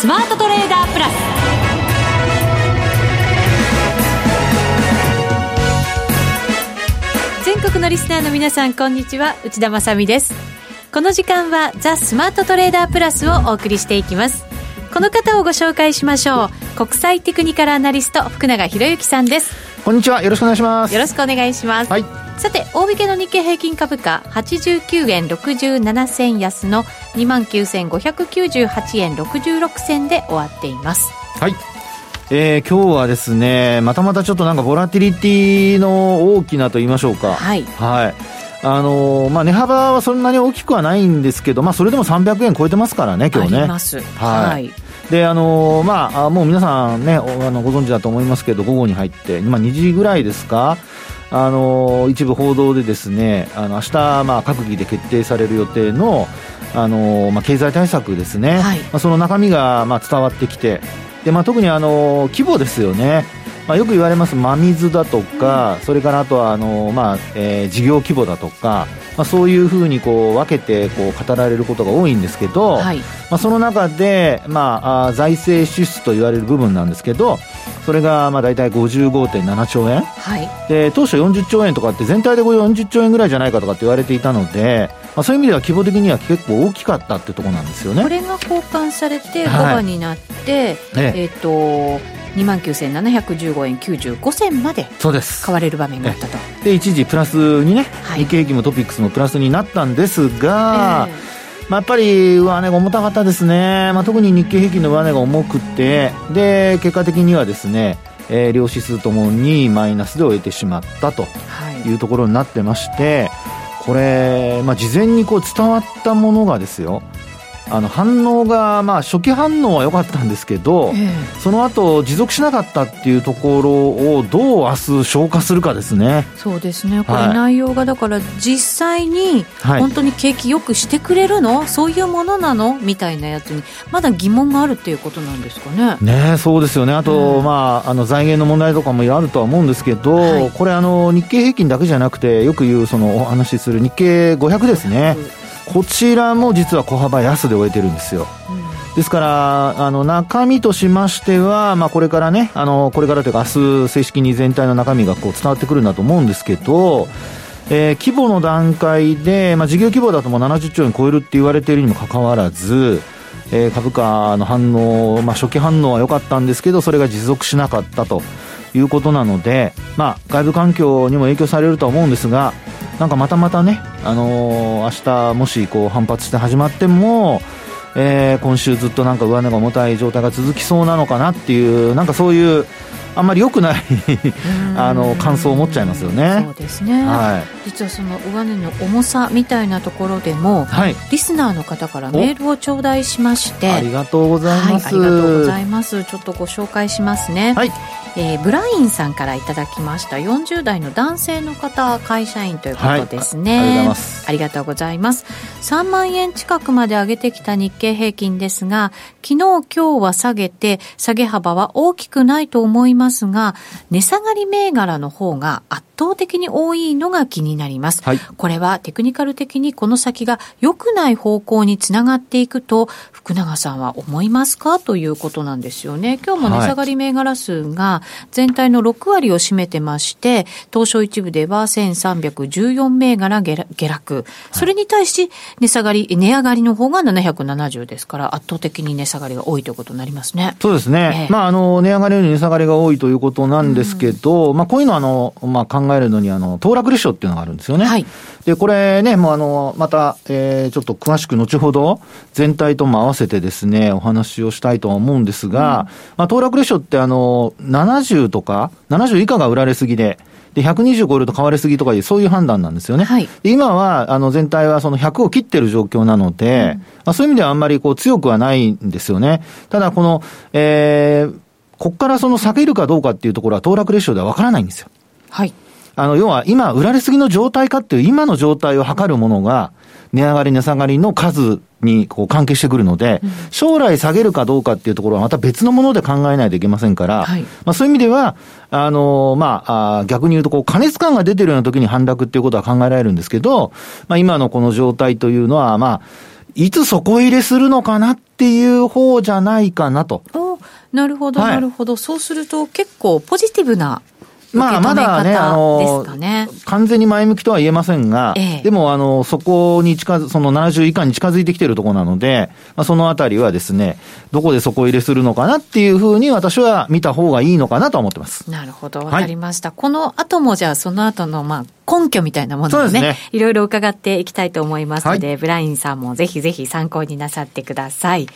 スマートトレーダープラス。全国のリスナーの皆さんこんにちは。内田まさです。この時間はザ・スマートトレーダープラスをお送りしていきます。この方をご紹介しましょう。国際テクニカルアナリスト福永博之さんです。こんにちは。よろしくお願いします。よろしくお願いします、はい。さて大引けの日経平均株価89円67銭安の2万9598円66銭で終わっています。はい。えー、今日はですねまたまたちょっとなんかボラティリティの大きなと言いましょうか。はい、はい。あのー、まあ、値幅はそんなに大きくはないんですけど、まあ、それでも300円超えてますからね、今日ね。はい、はいであのー、まあ、もう皆さんね、あのご存知だと思いますけど、午後に入って、まあ、2時ぐらいですか、あの一部報道でですねあの明日まあ閣議で決定される予定のあのまあ経済対策ですね、はい、まあその中身がまあ伝わってきてでまあ特にあの規模ですよね。まあ、よく言われます真水だとか、それからあとはあの、まあえー、事業規模だとか、まあ、そういうふうにこう分けてこう語られることが多いんですけど、はい、まあ、その中で、まあ、あ財政支出と言われる部分なんですけどそれがまあ大体55.7兆円、はい、で当初40兆円とかって全体で40兆円ぐらいじゃないかとかって言われていたので、まあ、そういう意味では規模的には結構大きかったってところなんですよね。これが交換されて5番になって、はい、えっ、ー、と2万9715円95銭まで買われる場面があったと。で一時プラスにね、はい、日経平均もトピックスもプラスになったんですが、えー、まあ、やっぱり上値が重たかったですね、まあ、特に日経平均の上値が重くてで結果的にはですね、えー、両指数ともにマイナスで終えてしまったというところになってまして、これ、まあ、事前にこう伝わったものがですよ。あの反応が、まあ、初期反応は良かったんですけど、えー、その後持続しなかったっていうところをどう明日消化するかですね。そうですね。これ内容がだから実際に本当に景気よくしてくれるの、はい、そういうものなの？みたいなやつにまだ疑問があるっていうことなんですかね。ねそうですよね。あと、うん、まあ、あの財源の問題とかもあるとは思うんですけど、はい、これあの日経平均だけじゃなくてよく言うそのお話しする日経500ですね、こちらも実は小幅安で終えてるんですよ。ですから、あの、中身としましては、まあ、これからね、あの、これからというか、明日、正式に全体の中身がこう伝わってくるんだと思うんですけど、えー、規模の段階で、まあ、事業規模だともう70兆円超えるって言われているにもかかわらず、えー、株価の反応、まあ、初期反応は良かったんですけど、それが持続しなかったということなので、まあ、外部環境にも影響されるとは思うんですが、なんかまたまたね、あのー、明日もしこう反発して始まっても、えー、今週ずっとなんか上値が重たい状態が続きそうなのかなっていう、なんかそういう、あんまり良くないあの感想を持っちゃいますよね。そうですね。はい。実はその上値の重さみたいなところでも、はい、リスナーの方からメールを頂戴しまして、ありがとうございます、はい、ありがとうございます。ちょっとご紹介しますね。はい。えー、ブラインさんからいただきました40代の男性の方会社員ということですね、はい、ありがとうございます3万円近くまで上げてきた日経平均ですが昨日今日は下げて下げ幅は大きくないと思いますますが値下がり銘柄の方が圧倒的に多いのが気になります、はい、これはテクニカル的にこの先が良くない方向につながっていくと福永さんは思いますか？ということなんですよね。今日も値下がり銘柄数が全体の6割を占めてまして、東証一部では1314銘柄下落。それに対し、値下がり、値上がりの方が770ですから、圧倒的に値下がりが多いということになりますね。そうですね。ええ、まあ、あの、値上がりより値下がりが多いということなんですけど、うん、まあ、こういうのは、あの、まあ、考えるのに、あの、騰落レシオっていうのがあるんですよね。はい。で、これね、もうあの、また、えー、ちょっと詳しく後ほど、全体とも合わせてですね、お話をしたいとは思うんですが、うん、まあ、騰落レシオってあの、70とか、70以下が売られすぎで、で、120超えると買われすぎとかいう、そういう判断なんですよね。はい、今は、あの、全体はその100を切ってる状況なので、うん、まあ、そういう意味ではあんまりこう強くはないんですよね。ただ、この、えー、ここからその下げるかどうかっていうところは、騰落レシオではわからないんですよ。はい。あの、要は今、売られすぎの状態かっていう、今の状態を測るものが、値上がり、値下がりの数にこう関係してくるので、将来下げるかどうかっていうところはまた別のもので考えないといけませんから、はい、まあそういう意味では、あの、まあ、あ逆に言うと、こう、過熱感が出てるような時に反落っていうことは考えられるんですけど、まあ今のこの状態というのは、まあ、いつ底入れするのかなっていう方じゃないかなと。なるほど、なるほど。そうすると結構ポジティブなまあ、まだね、あの、完全に前向きとは言えませんが、ええ、でも、あの、そこに近づ、その70以下に近づいてきているところなので、まあ、そのあたりはですね、どこで底入れするのかなっていうふうに私は見た方がいいのかなと思ってます。なるほど、わかりました。はい、この後もじゃあ、その後の、まあ、根拠みたいなものをね、ねいろいろ伺っていきたいと思いますので、はい、ブラインさんもぜひぜひ参考になさってください。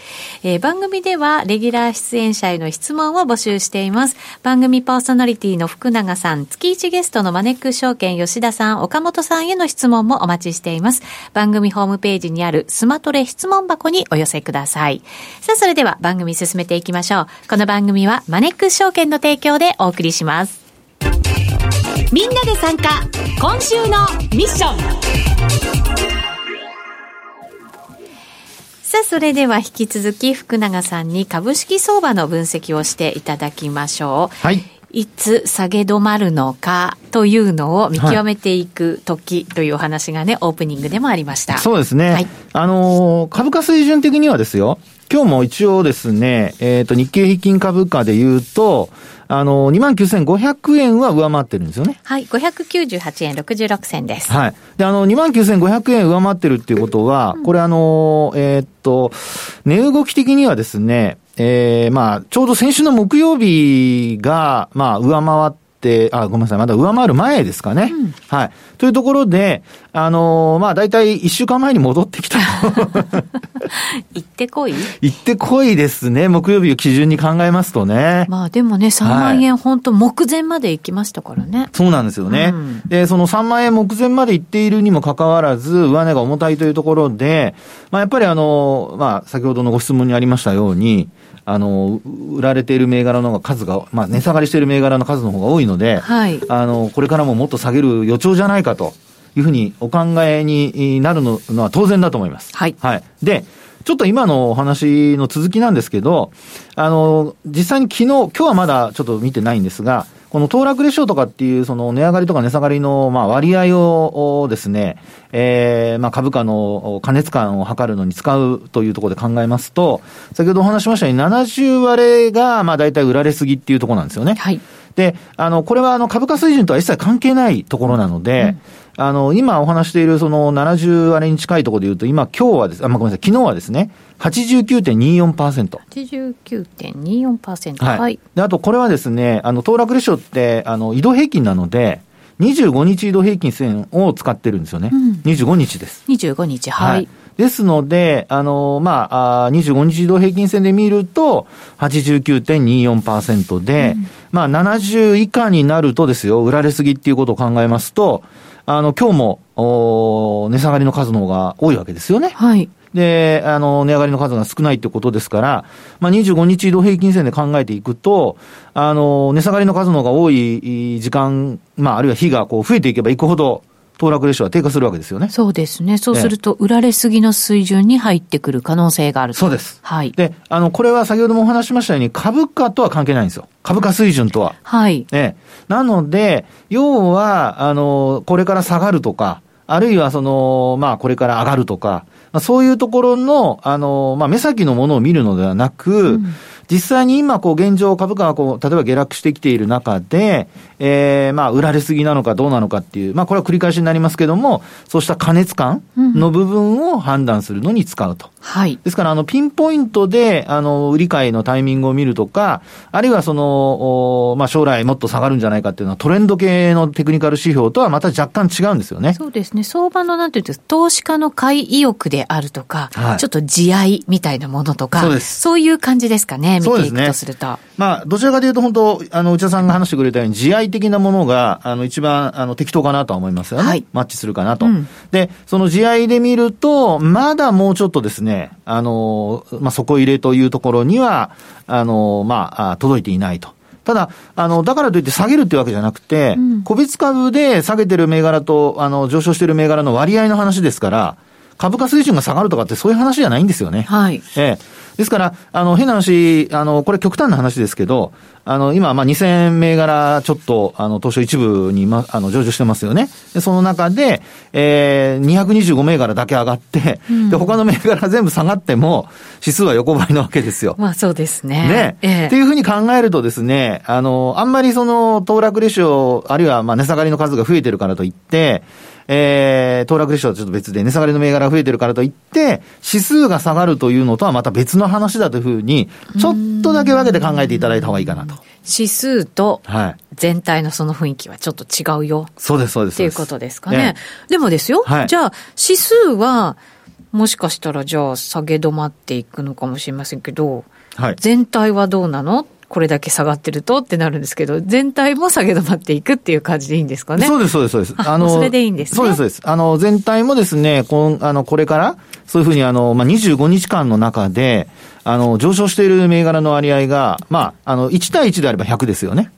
えー、番組では、レギュラー出演者への質問を募集しています。番組パーソナリティの福永さん、月1ゲストのマネックス証券吉田さん、岡本さんへの質問もお待ちしています。番組ホームページにあるスマトレ質問箱にお寄せください。さあ、それでは番組進めていきましょう。この番組はマネックス証券の提供でお送りします。みんなで参加今週のミッションさあ、それでは引き続き福永さんに株式相場の分析をしていただきましょう。はい。いつ下げ止まるのかというのを見極めていく時というお話がね、はい、オープニングでもありました。そうですね。はい、あの株価水準的にはですよ、今日も一応ですね、えっ、ー、と、日経平均株価で言うと、あの、29,500円は上回ってるんですよね。はい、598円66銭です。はい。で、あの、29,500円上回ってるっていうことは、うん、これあの、えー、っと、値動き的にはですね、ええー、まあ、ちょうど先週の木曜日が、まあ、上回って、あ、ごめんなさい、まだ上回る前ですかね。うん、はい。というところで、あのー、まあ、大体一週間前に戻ってきた。行ってこい？行ってこいですね。木曜日を基準に考えますとね。まあ、でもね、3万円、本当目前まで行きましたからね。そうなんですよね。うん、で、その3万円目前まで行っているにもかかわらず、上値が重たいというところで、まあ、やっぱりあの、まあ、先ほどのご質問にありましたように、あの、売られている銘柄の数が、まあ、値下がりしている銘柄の数の方が多いので、はい、あの、これからももっと下げる予兆じゃないかというふうにお考えになるのは当然だと思います。はい。はい。で、ちょっと今のお話の続きなんですけど、あの、実際に昨日、今日はまだちょっと見てないんですが、この騰落レシオとかっていう、その値上がりとか値下がりの、まあ割合をですね、えー、まあ株価の加熱感を測るのに使うというところで考えますと、先ほどお話しましたように70割れが、まあ大体売られすぎっていうところなんですよね。はい。で、あの、これはあの株価水準とは一切関係ないところなので、うん、あの、今お話しているその70割れに近いところで言うと、今、今日はです、あ、まあ、ごめんなさい、昨日はですね、89.24%。89.24%。はい。はい、で、あと、これはですね、あの、騰落レシオって、あの、移動平均なので、25日移動平均線を使ってるんですよね。うん、25日です。25日、はい、はいですので、あの、まあ、あ25日移動平均線で見ると、89.24%で、うん、まあ、70以下になるとですよ、売られすぎっていうことを考えますと、あの、今日も、お値下がりの数の方が多いわけですよね。はい。で、あの、値上がりの数が少ないってことですから、まあ、25日移動平均線で考えていくと、あの、値下がりの数の方が多い時間、まあ、あるいは日がこう増えていけばいくほど、騰落レシオは低下するわけですよね。そうですね。そうすると、売られすぎの水準に入ってくる可能性があるそうです。はい。で、あの、これは先ほどもお話しましたように、株価とは関係ないんですよ。株価水準とは。はい。えなので、要は、あの、これから下がるとか、あるいはその、まあ、これから上がるとか、まあ、そういうところの、あの、まあ、目先のものを見るのではなく、うん実際に今、こう、現状株価がこう、例えば下落してきている中で、えー、まあ、売られすぎなのかどうなのかっていう、まあ、これは繰り返しになりますけども、そうした加熱感の部分を判断するのに使うと。はい。ですから、あの、ピンポイントで、あの、売り買いのタイミングを見るとか、あるいはその、おまあ、将来もっと下がるんじゃないかっていうのは、トレンド系のテクニカル指標とはまた若干違うんですよね。そうですね。相場のなんていうんですか、投資家の買い意欲であるとか、はい、ちょっと地合いみたいなものとか、そうです。そういう感じですかね、見ていくとすると。ね、まあ、どちらかというと、本当、あの、内田さんが話してくれたように、地合い的なものが、あの、一番、あの、適当かなとは思いますよね。はい。マッチするかなと。うん、で、その地合いで見ると、まだもうちょっとですね、あの、まあ、底入れというところには、あの、まあ、届いていないと。ただ、あの、だからといって下げるっていうわけじゃなくて、うん、個別株で下げてる銘柄と、あの、上昇してる銘柄の割合の話ですから、株価水準が下がるとかってそういう話じゃないんですよね。はい。ええ。ですから、あの、変な話、あの、これ極端な話ですけど、あの、今、まあ、2000銘柄ちょっと、あの、東証一部に、ま、あの、上場してますよね。で、その中で、えー、225銘柄だけ上がって、うん、で、他の銘柄全部下がっても、指数は横ばいなわけですよ。まあ、そうですね。ね。ええ、っていうふうに考えるとですね、あの、あんまりその、騰落レシオ、あるいは、まあ、値下がりの数が増えてるからといって、えー、騰落レシオはちょっと別で、値下がりの銘柄が増えてるからといって、指数が下がるというのとはまた別の話だというふうに、ちょっとだけ分けて考えていただいた方がいいかなと。指数と全体のその雰囲気はちょっと違うよ。そうです、そうです。っていうことですかね。ねでもですよ、はい、じゃあ、指数は、もしかしたらじゃあ下げ止まっていくのかもしれませんけど、はい、全体はどうなの？これだけ下がってるとってなるんですけど、全体も下げ止まっていくっていう感じでいいんですかね？そうです、そうです、そうです。あの、それでいいんですね。そうです、そうです。あの、全体もですね、この、あの、これから、そういうふうにあの、まあ、25日間の中で、あの、上昇している銘柄の割合が、まあ、あの、1対1であれば100ですよね。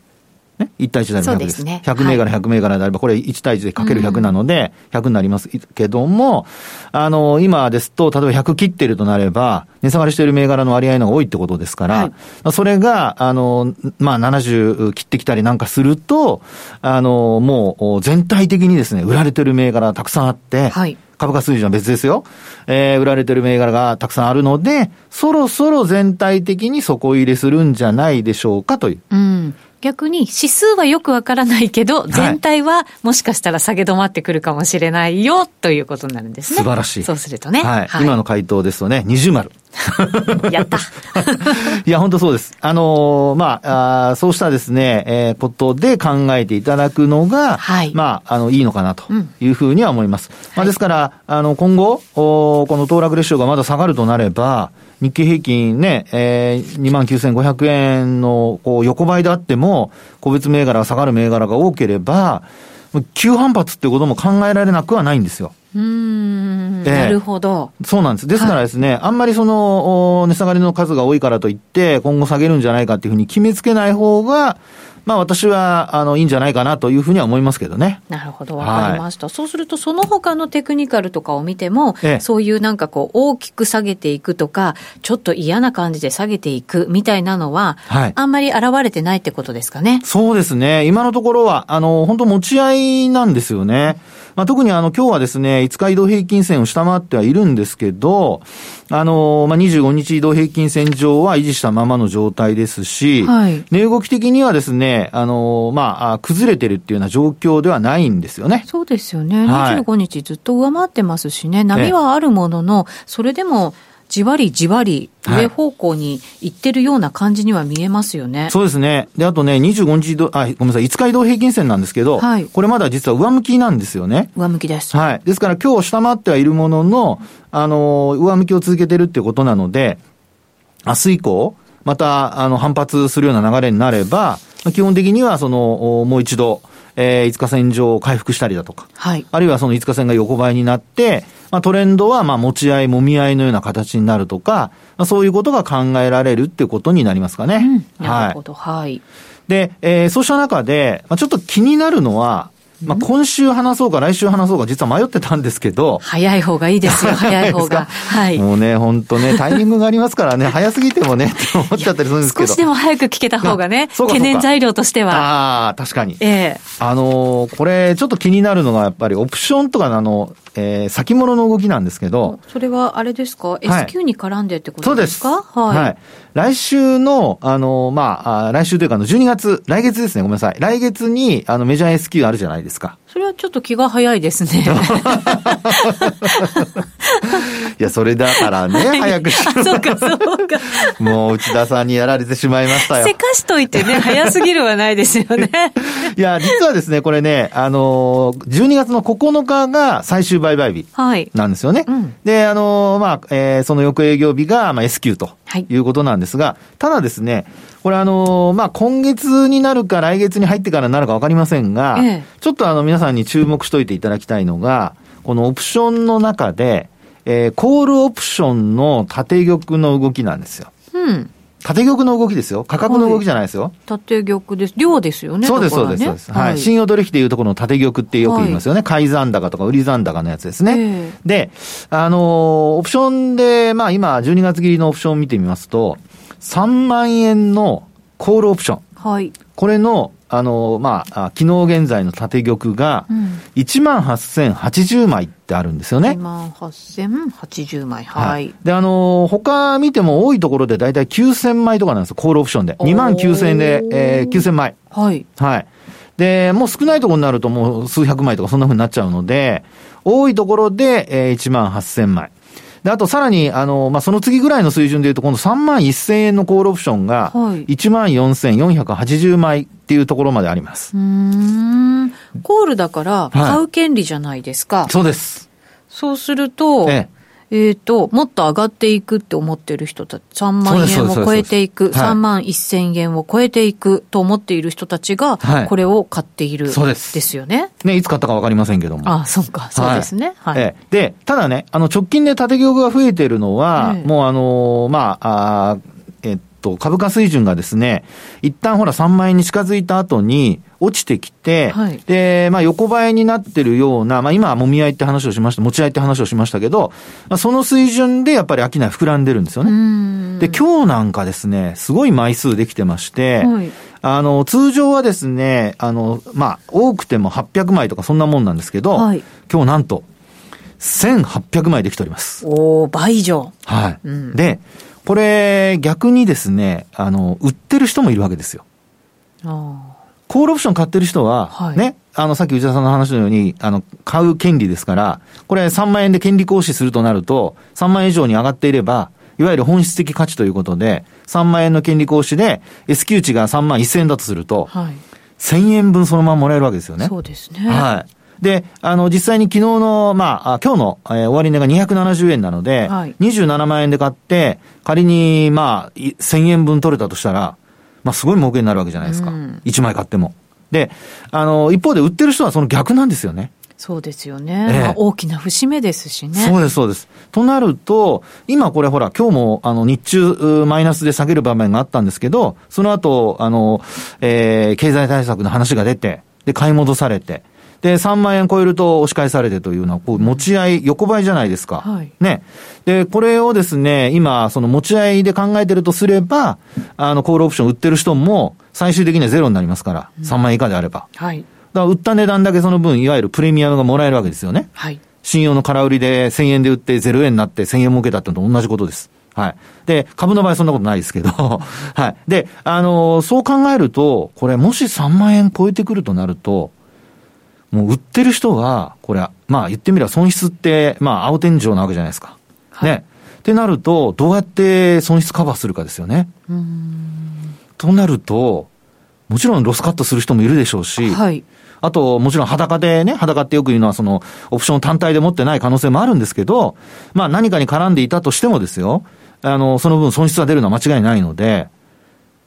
ね、1対1であれば100です。ですね、100銘柄、100銘柄であれば、これ1対1でかける100なので、100になりますけども、あの、今ですと、例えば100切ってるとなれば、値下がりしている銘柄の割合のが多いってことですから、はい、それが、あの、まあ、70切ってきたりなんかすると、あの、もう全体的にですね、売られてる銘柄たくさんあって、はい株価水準は別ですよ。えー、売られてる銘柄がたくさんあるので、そろそろ全体的に底入れするんじゃないでしょうかという。うん。逆に指数はよくわからないけど、全体はもしかしたら下げ止まってくるかもしれないよということになるんですね。素晴らしい。そうするとね。はい。はい、今の回答ですとね、二重丸。やった。いや、本当そうです。あのー、まあ、あそうしたですね、えー、ことで考えていただくのが、はい、まあ、あの、いいのかなというふうには思います。うん、まあ、ですから、あの、今後、おこの騰落レシオがまだ下がるとなれば、日経平均ね、えー、29,500円のこう横ばいであっても、個別銘柄が下がる銘柄が多ければ、急反発ってことも考えられなくはないんですよ。うん、えー、なるほど。そうなんです。ですからですね、はい、あんまりその、値下がりの数が多いからといって、今後下げるんじゃないかっていうふうに決めつけない方が、まあ私は、あの、いいんじゃないかなというふうには思いますけどね。なるほど、わかりました。はい、そうすると、その他のテクニカルとかを見ても、ええ、そういうなんかこう、大きく下げていくとか、ちょっと嫌な感じで下げていくみたいなのは、はい、あんまり現れてないってことですかね？そうですね。今のところは、あの、本当持ち合いなんですよね。まあ、特にあの、今日はですね、5日移動平均線を下回ってはいるんですけど、あの、まあ、25日移動平均線上は維持したままの状態ですし、はい、値動き的にはですね、あの、まあ、崩れてるっていうような状況ではないんですよね。そうですよね。25日ずっと上回ってますしね、波はあるものの、それでも、じわりじわり上方向に行ってるような感じには見えますよね。はい、そうですね。で、あとね、25日あ、ごめんなさい、5日移動平均線なんですけど、はい、これまだ実は上向きなんですよね。上向きです。はい。ですから今日下回ってはいるものの、あの、上向きを続けてるっていうことなので、明日以降、また、あの、反発するような流れになれば、基本的にはその、もう一度、えー、5日線上を回復したりだとか、はい、あるいはその5日線が横ばいになって、まあ、トレンドはまあ持ち合い、もみ合いのような形になるとか、まあ、そういうことが考えられるっていうことになりますかね。うん、なるほど、はい。で、えー、そうした中で、まあ、ちょっと気になるのは、まあ、今週話そうか来週話そうか実は迷ってたんですけど。早い方がいいですよ、早い方が。はい。もうね、本当ね、タイミングがありますからね、早すぎてもね、って思っちゃったりするんですけど。少しでも早く聞けた方がね、懸念材料としては。ああ、確かに。ええー、あのー、これ、ちょっと気になるのが、やっぱりオプションとかのあの、えー、先物の動きなんですけど。それはあれですか、はい、?S q に絡んでってことですか？はい。はい、来週の、あの、まあ、来週というか、あの、12月、来月ですね、ごめんなさい。来月に、あの、メジャー S q あるじゃないですか。それはちょっと気が早いですね。いや、それだからね、早くしろ。そうか、そうか。もう内田さんにやられてしまいましたよ。せかしといてね、早すぎるはないですよね。いや、実はですね、これね、あの、12月の9日が最終売買日なんですよね。はいうん、で、あの、まあ、えー、その翌営業日が、まあ、S q ということなんですが、はい、ただですね、これあの、まあ、今月になるか来月に入ってからなるかわかりませんが、ええ、ちょっとあの、皆さんに注目しといていただきたいのが、このオプションの中で、えー、コールオプションの縦玉の動きなんですよ。うん。縦玉の動きですよ。価格の動きじゃないですよ。はい、縦玉です。量ですよね。そうです、そうです、そうです。はい。信用取引でいうところの縦玉ってよく言いますよね。買い残高とか売り残高のやつですね。で、あのー、オプションで、まあ今、12月切りのオプションを見てみますと、3万円のコールオプション。はい。これの、あの、まあ、昨日現在の縦玉が、1万8080枚ってあるんですよね。1万8080枚。はい。はい、で、あの、他見ても多いところでだいたい9000枚とかなんですよ、コールオプションで。2万9000円で、えー、9000枚。はい。はい。で、もう少ないところになるともう数百枚とかそんな風になっちゃうので、多いところで、えー、1万8000枚。で、あとさらに、あの、まあ、その次ぐらいの水準でいうと、今度3万1000円のコールオプションが、1万4480枚っていうところまであります。うん。コールだから、買う権利じゃないですか。はい、そうです。そうすると、ええ、えっ、ー、と、もっと上がっていくって思ってる人たち、3万円を超えていく、3万1000円を超えていくと思っている人たちが、これを買っている、そうです。よね？ね、いつ買ったかわかりませんけども。ああ、そうか、そうですね。はい。えー、で、ただね、あの、直近で縦業が増えているのは、えー、もうあのー、まあ、あえっと、株価水準がですね、一旦ほら3万円に近づいた後に、落ちてきて、はい、で、まあ横ばいになってるような、まあ今はもみ合いって話をしました、持ち合いって話をしましたけど、まあその水準でやっぱり商い膨らんでるんですよね。で、今日なんかですね、すごい枚数できてまして、はい、あの、通常はですね、あの、まあ多くても800枚とかそんなもんなんですけど、はい、今日なんと、1800枚できております。おお倍以上。はい。うん、で、これ逆にですね、あの、売ってる人もいるわけですよ。ああ。コールオプション買ってる人は、はい、ね、あの、さっき内田さんの話のように、あの、買う権利ですから、これ3万円で権利行使するとなると、3万円以上に上がっていれば、いわゆる本質的価値ということで、3万円の権利行使で、S q 値が3万1000円だとすると、はい、1000円分そのままもらえるわけですよね。そうですね。はい。で、あの、実際に昨日の、まあ、今日の、えー、終値が270円なので、はい、27万円で買って、仮に、まあ、1000円分取れたとしたら、まあ、すごい儲けになるわけじゃないですか。うん、1枚買っても。で、あの、一方で売ってる人はその逆なんですよね。そうですよね。ええまあ、大きな節目ですしね。そうです、そうです。となると、今これほら、今日もあの日中マイナスで下げる場面があったんですけど、その後、あの、えー、経済対策の話が出て、で、買い戻されて、で、3万円超えると押し返されてというのは、こう、持ち合い、横ばいじゃないですか。はい。ね。で、これをですね、今、その持ち合いで考えてるとすれば、あの、コールオプション売ってる人も、最終的にはゼロになりますから、3万円以下であれば。はい。だから売った値段だけその分、いわゆるプレミアムがもらえるわけですよね。はい。信用の空売りで1000円で売って0円になって1000円儲けたってのと同じことです。はい。で、株の場合そんなことないですけど、はい。で、あのー、そう考えると、これもし3万円超えてくるとなると、もう売ってる人は、これ、まあ言ってみれば損失って、まあ青天井なわけじゃないですか。はい、ね。ってなると、どうやって損失カバーするかですよね。となると、もちろんロスカットする人もいるでしょうし、はい、あと、もちろん裸でね、裸ってよく言うのは、その、オプション単体で持ってない可能性もあるんですけど、まあ何かに絡んでいたとしてもですよ、あの、その分損失が出るのは間違いないので、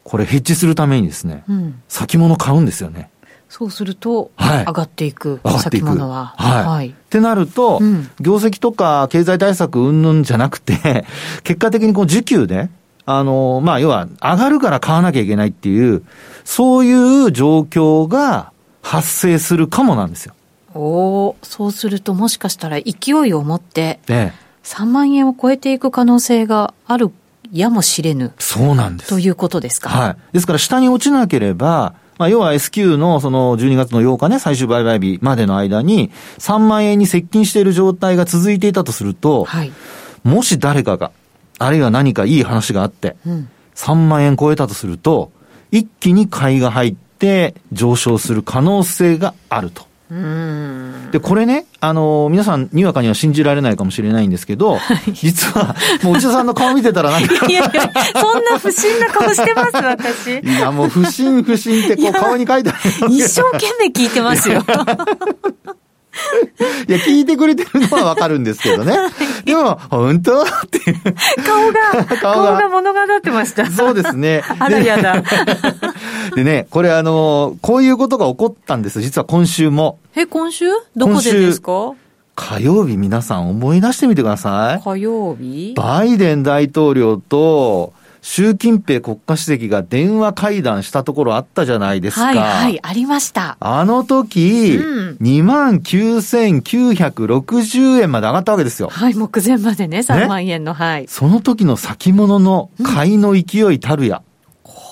これヘッジするためにですね、うん、先物買うんですよね。そうすると、上がっていく、はい、先物は。はい。はい、ってなると、うん、業績とか経済対策云々じゃなくて、結果的にこう需給で、あの、まあ、要は、上がるから買わなきゃいけないっていう、そういう状況が発生するかもなんですよ。おおそうするともしかしたら勢いを持って、ね、3万円を超えていく可能性があるやもしれぬ。そうなんです。ということですか。はい。ですから下に落ちなければ、まあ、要は S q のその12月の8日ね、最終売買日までの間に、3万円に接近している状態が続いていたとすると、はい、もし誰かが、あるいは何かいい話があって、うん、3万円超えたとすると、一気に買いが入って上昇する可能性があると。で、これね、あの、皆さん、にわかには信じられないかもしれないんですけど、はい、実は、もう内田さんの顔見てたらなんか いやいや、そんな不審な顔してます、私。いや、もう不審不審ってこう顔に書いてある。一生懸命聞いてますよ。いや、聞いてくれてるのはわかるんですけどね。でも、本当？って。顔が、顔が物語ってました。そうですね。あらやだ。でね、これあの、こういうことが起こったんです。実は今週も。え、今週？どこでですか？火曜日皆さん思い出してみてください。火曜日？バイデン大統領と習近平国家主席が電話会談したところあったじゃないですか。はい、はい、ありました。あの時、うん、29,960円まで上がったわけですよ。はい、目前までね、3万円の、はい。その時の先物の買いの勢いたるや。うん、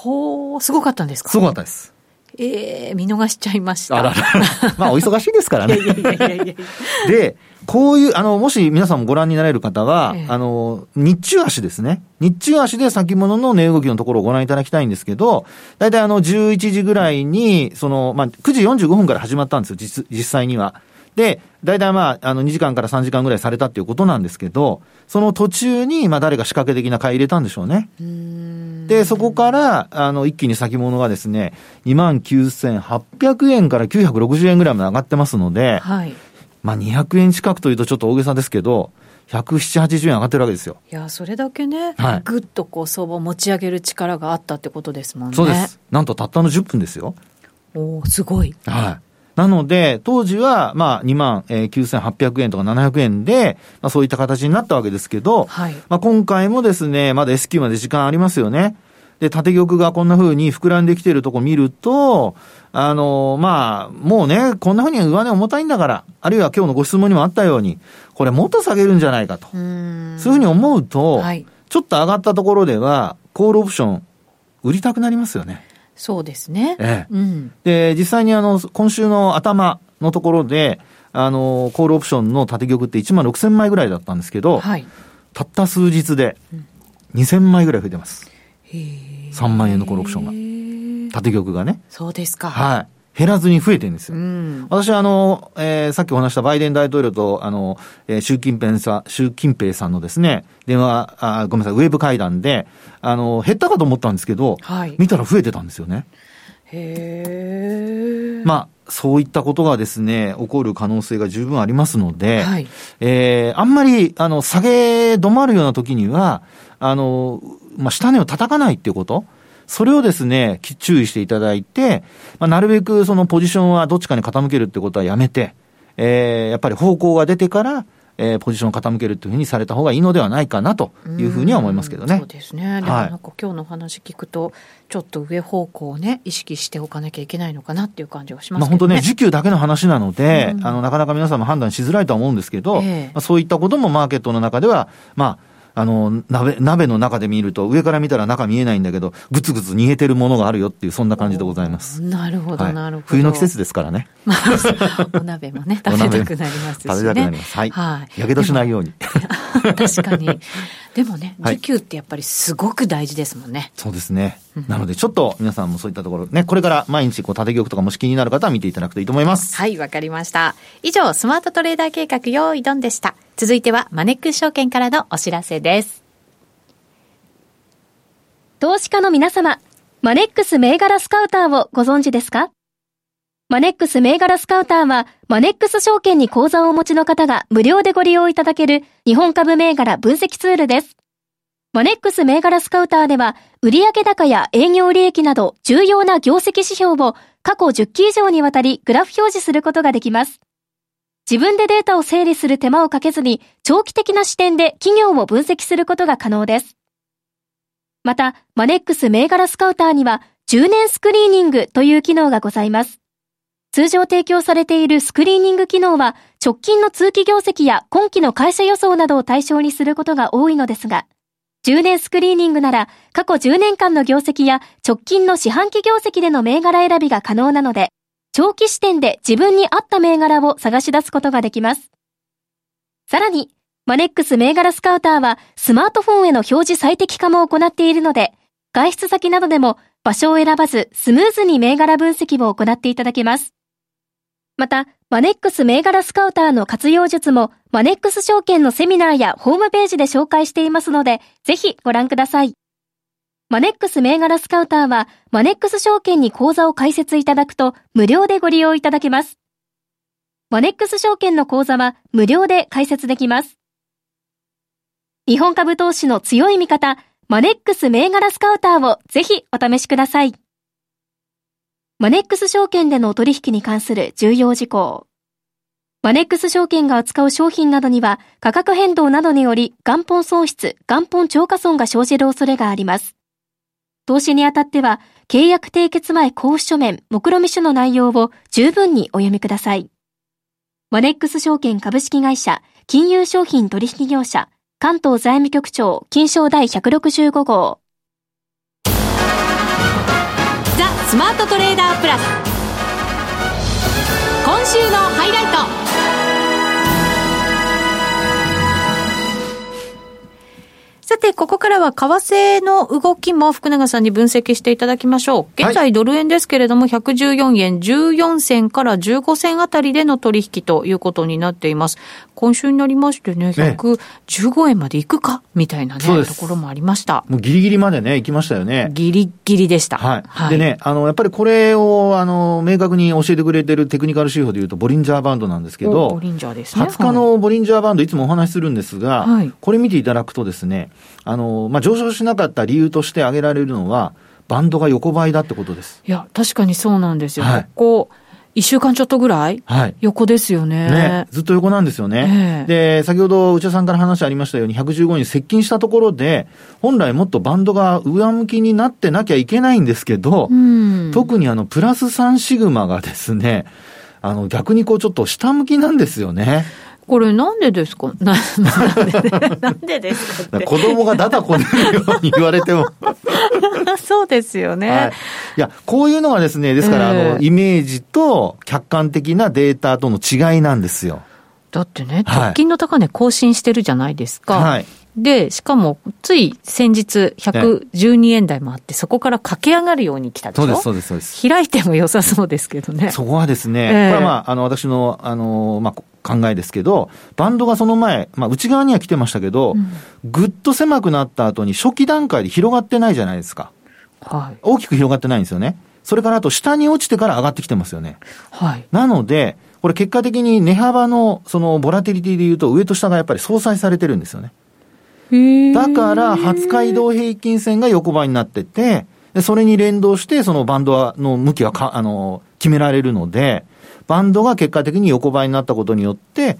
ほう、すごかったんですか？すごかったです。ええー、見逃しちゃいました。あらら まあ、お忙しいですからね。いやいやいやいや で、こういう、あの、もし皆さんもご覧になれる方は、ええ、あの、日中足ですね。日中足で先物の値動きのところをご覧いただきたいんですけど、大体あの、11時ぐらいに、その、まあ、9時45分から始まったんですよ、実、実際には。で、大体まあ、あの、2時間から3時間ぐらいされたっていうことなんですけど、その途中に、まあ、誰が仕掛け的な買い入れたんでしょうね。で、そこから、あの、一気に先物がですね、29,800円から960円ぐらいまで上がってますので、はい。まあ、200円近くというとちょっと大げさですけど、170、80円上がってるわけですよ。いや、それだけね、はい、ぐっとこう相場を持ち上げる力があったってことですもんね。そうです。なんとたったの10分ですよ。おすごい。はい。なので、当時は、まあ、2万9800円とか700円で、まあ、そういった形になったわけですけど、はい、まあ、今回もですね、まだ S q まで時間ありますよね。で、縦玉がこんな風に膨らんできてるとこ見ると、あの、まあ、もうね、こんな風に上値重たいんだから、あるいは今日のご質問にもあったように、これもっと下げるんじゃないかと。そういうふうに思うと、はい、ちょっと上がったところでは、コールオプション、売りたくなりますよね。そうですね。ええ。うん、で、実際にあの、今週の頭のところで、あの、コールオプションの縦玉って1万6000枚ぐらいだったんですけど、はい、たった数日で2000枚ぐらい増えてます。3万円のコールオプションが。縦玉がね。そうですか。はい。減らずに増えてるんですよ。うん、私はあの、えー、さっきお話したバイデン大統領と、あの、えー、習近平さん、習近平さんのですね、電話、あごめんなさい、ウェブ会談で、あの、減ったかと思ったんですけど、はい、見たら増えてたんですよね。へまあ、そういったことがですね、起こる可能性が十分ありますので、はい、えー、あんまり、あの、下げ止まるような時には、あの、まあ、下値を叩かないっていうこと、それをですね、注意していただいて、まあ、なるべくそのポジションはどっちかに傾けるってことはやめて、えー、やっぱり方向が出てから、えー、ポジションを傾けるというふうにされた方がいいのではないかなというふうには思いますけどね。そうですね。でもなんか今日の話聞くと、ちょっと上方向をね、意識しておかなきゃいけないのかなっていう感じはしますね。まあ本当ね、時給だけの話なので、あの、なかなか皆さんも判断しづらいとは思うんですけど、えー、まあ、そういったこともマーケットの中では、まあ、あの、鍋、鍋の中で見ると、上から見たら中見えないんだけど、ぐつぐつ逃げてるものがあるよっていう、そんな感じでございます。なるほど、なるほど。冬の季節ですからね。お鍋もね、食べたくなりますしね。食べたくなります。はい。はい。やけどしないように。確かに。でもね、時給ってやっぱりすごく大事ですもんね。そうですね。なので、ちょっと皆さんもそういったところ、ね、これから毎日こう縦玉とかもし気になる方は見ていただくといいと思います。はい、わかりました。以上、スマートトレーダー計画用意ドンでした。続いては、マネックス証券からのお知らせです。投資家の皆様、マネックス銘柄スカウターをご存知ですか？マネックス銘柄スカウターは、マネックス証券に口座をお持ちの方が無料でご利用いただける日本株銘柄分析ツールです。マネックス銘柄スカウターでは、売上高や営業利益など重要な業績指標を過去10期以上にわたりグラフ表示することができます。自分でデータを整理する手間をかけずに、長期的な視点で企業を分析することが可能です。また、マネックス銘柄スカウターには、10年スクリーニングという機能がございます。通常提供されているスクリーニング機能は、直近の通期業績や今期の会社予想などを対象にすることが多いのですが、10年スクリーニングなら、過去10年間の業績や直近の四半期業績での銘柄選びが可能なので、長期視点で自分に合った銘柄を探し出すことができます。さらに、マネックス銘柄スカウターはスマートフォンへの表示最適化も行っているので、外出先などでも場所を選ばずスムーズに銘柄分析を行っていただけます。また、マネックス銘柄スカウターの活用術もマネックス証券のセミナーやホームページで紹介していますので、ぜひご覧ください。マネックス銘柄スカウターは、マネックス証券に口座を開設いただくと無料でご利用いただけます。マネックス証券の口座は無料で開設できます。日本株投資の強い味方、マネックス銘柄スカウターをぜひお試しください。マネックス証券での取引に関する重要事項。マネックス証券が扱う商品などには価格変動などにより元本損失、元本超過損が生じる恐れがあります。投資にあたっては、契約締結前交付書面、目論見書の内容を十分にお読みください。マネックス証券株式会社、金融商品取引業者、関東財務局長、金賞第165号。ザ・スマートトレーダープラス。今週のハイライト。さて、ここからは為替の動きも福永さんに分析していただきましょう。現在ドル円ですけれども、114円14銭から15銭あたりでの取引ということになっています。今週になりましてね、115円までいくか？みたいなね、ところもありました。もうギリギリまでね、行きましたよね。ギリギリでした。はい。はい、でね、あの、やっぱりこれを、あの、明確に教えてくれてるテクニカル指標でいうと、ボリンジャーバンドなんですけど、ボリンジャーですね。20日のボリンジャーバンド、いつもお話しするんですが、はい、これ見ていただくとですね、あの、まあ、上昇しなかった理由として挙げられるのは、バンドが横ばいだってことです。いや、確かにそうなんですよ。はい、ここ一週間ちょっとぐらい、はい、横ですよねね。ずっと横なんですよね。えー、で、先ほど内田さんから話ありましたように、115に接近したところで、本来もっとバンドが上向きになってなきゃいけないんですけど、特にあの、プラス3シグマがですね、あの、逆にこうちょっと下向きなんですよね。これなんでですか？な なんでですか子供がダダこねるように言われても そうですよね、はい。いや、こういうのがですね、ですから、えー、あの、イメージと客観的なデータとの違いなんですよ。だってね、直近の高値更新してるじゃないですか。はい。で、しかも、つい先日、112円台もあって、そこから駆け上がるように来たでしょ？そうです、そうです、そうです。開いても良さそうですけどね。そこはですね、えー、これはまあ、あの、私の、あの、まあ、考えですけど、バンドがその前、まあ、内側には来てましたけど、うん、ぐっと狭くなった後に初期段階で広がってないじゃないですか。はい。大きく広がってないんですよね。それからあと下に落ちてから上がってきてますよね。はい。なので、これ結果的に値幅のそのボラティリティで言うと上と下がやっぱり相殺されてるんですよね。だから、初回移動平均線が横ばいになってて、それに連動して、そのバンドの向きはか、あの、決められるので、バンドが結果的に横ばいになったことによって、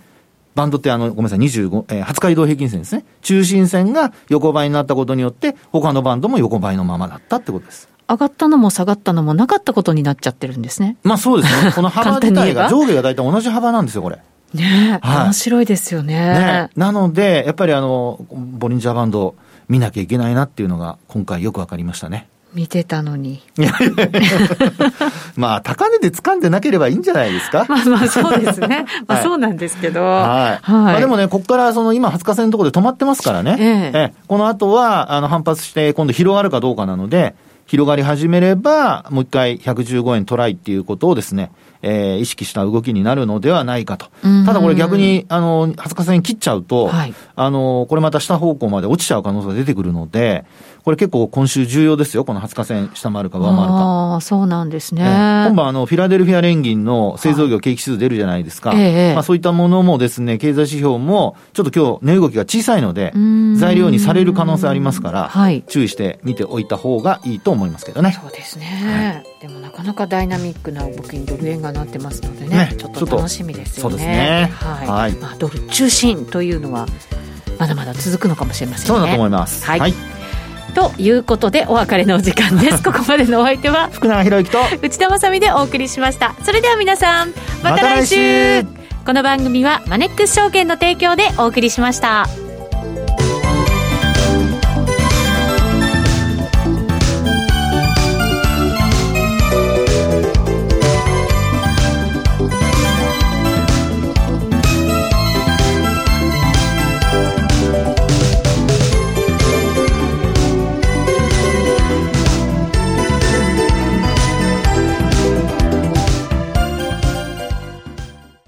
バンドってあの、ごめんなさい、25、えー、20日移動平均線ですね。中心線が横ばいになったことによって、他のバンドも横ばいのままだったってことです。上がったのも下がったのもなかったことになっちゃってるんですね。まあそうですね。この幅自体が、上下が大体同じ幅なんですよ、これ。ねえ、はい、面白いですよねね。なので、やっぱりあの、ボリンジャーバンド見なきゃいけないなっていうのが、今回よくわかりましたね。見てたのに。まあ、高値で掴んでなければいいんじゃないですか？まあまあ、そうですね。まあ、そうなんですけど。はい。はい、まあ、でもね、ここからその今、20日線のところで止まってますからね。えええこの後は、あの、反発して、今度広がるかどうかなので、広がり始めれば、もう一回115円トライっていうことをですね、えー、意識した動きになるのではないかと。ただこれ逆に、あの、20日線切っちゃうと、はい、あの、これまた下方向まで落ちちゃう可能性が出てくるので、これ結構今週重要ですよ、この20日線下回るか上回るか。ああ、そうなんですね。今晩あの、フィラデルフィア連銀の製造業景気指数出るじゃないですか。はい、まあそういったものもですね、経済指標も、ちょっと今日値動きが小さいので、材料にされる可能性ありますから、はい、注意して見ておいた方がいいと思いますけどね。そうですね。はい、でもなかなかダイナミックな動きにドル円がなってますのでね、ねちょっと楽しみですよね。そうですね。はい。はい、まあドル中心というのは、まだまだ続くのかもしれませんね。そうだと思います。はい、はいということでお別れのお時間です。ここまでのお相手は福永博之と内田まさでお送りしました。それでは皆さんまた来週。ま、この番組はマネックス証券の提供でお送りしました。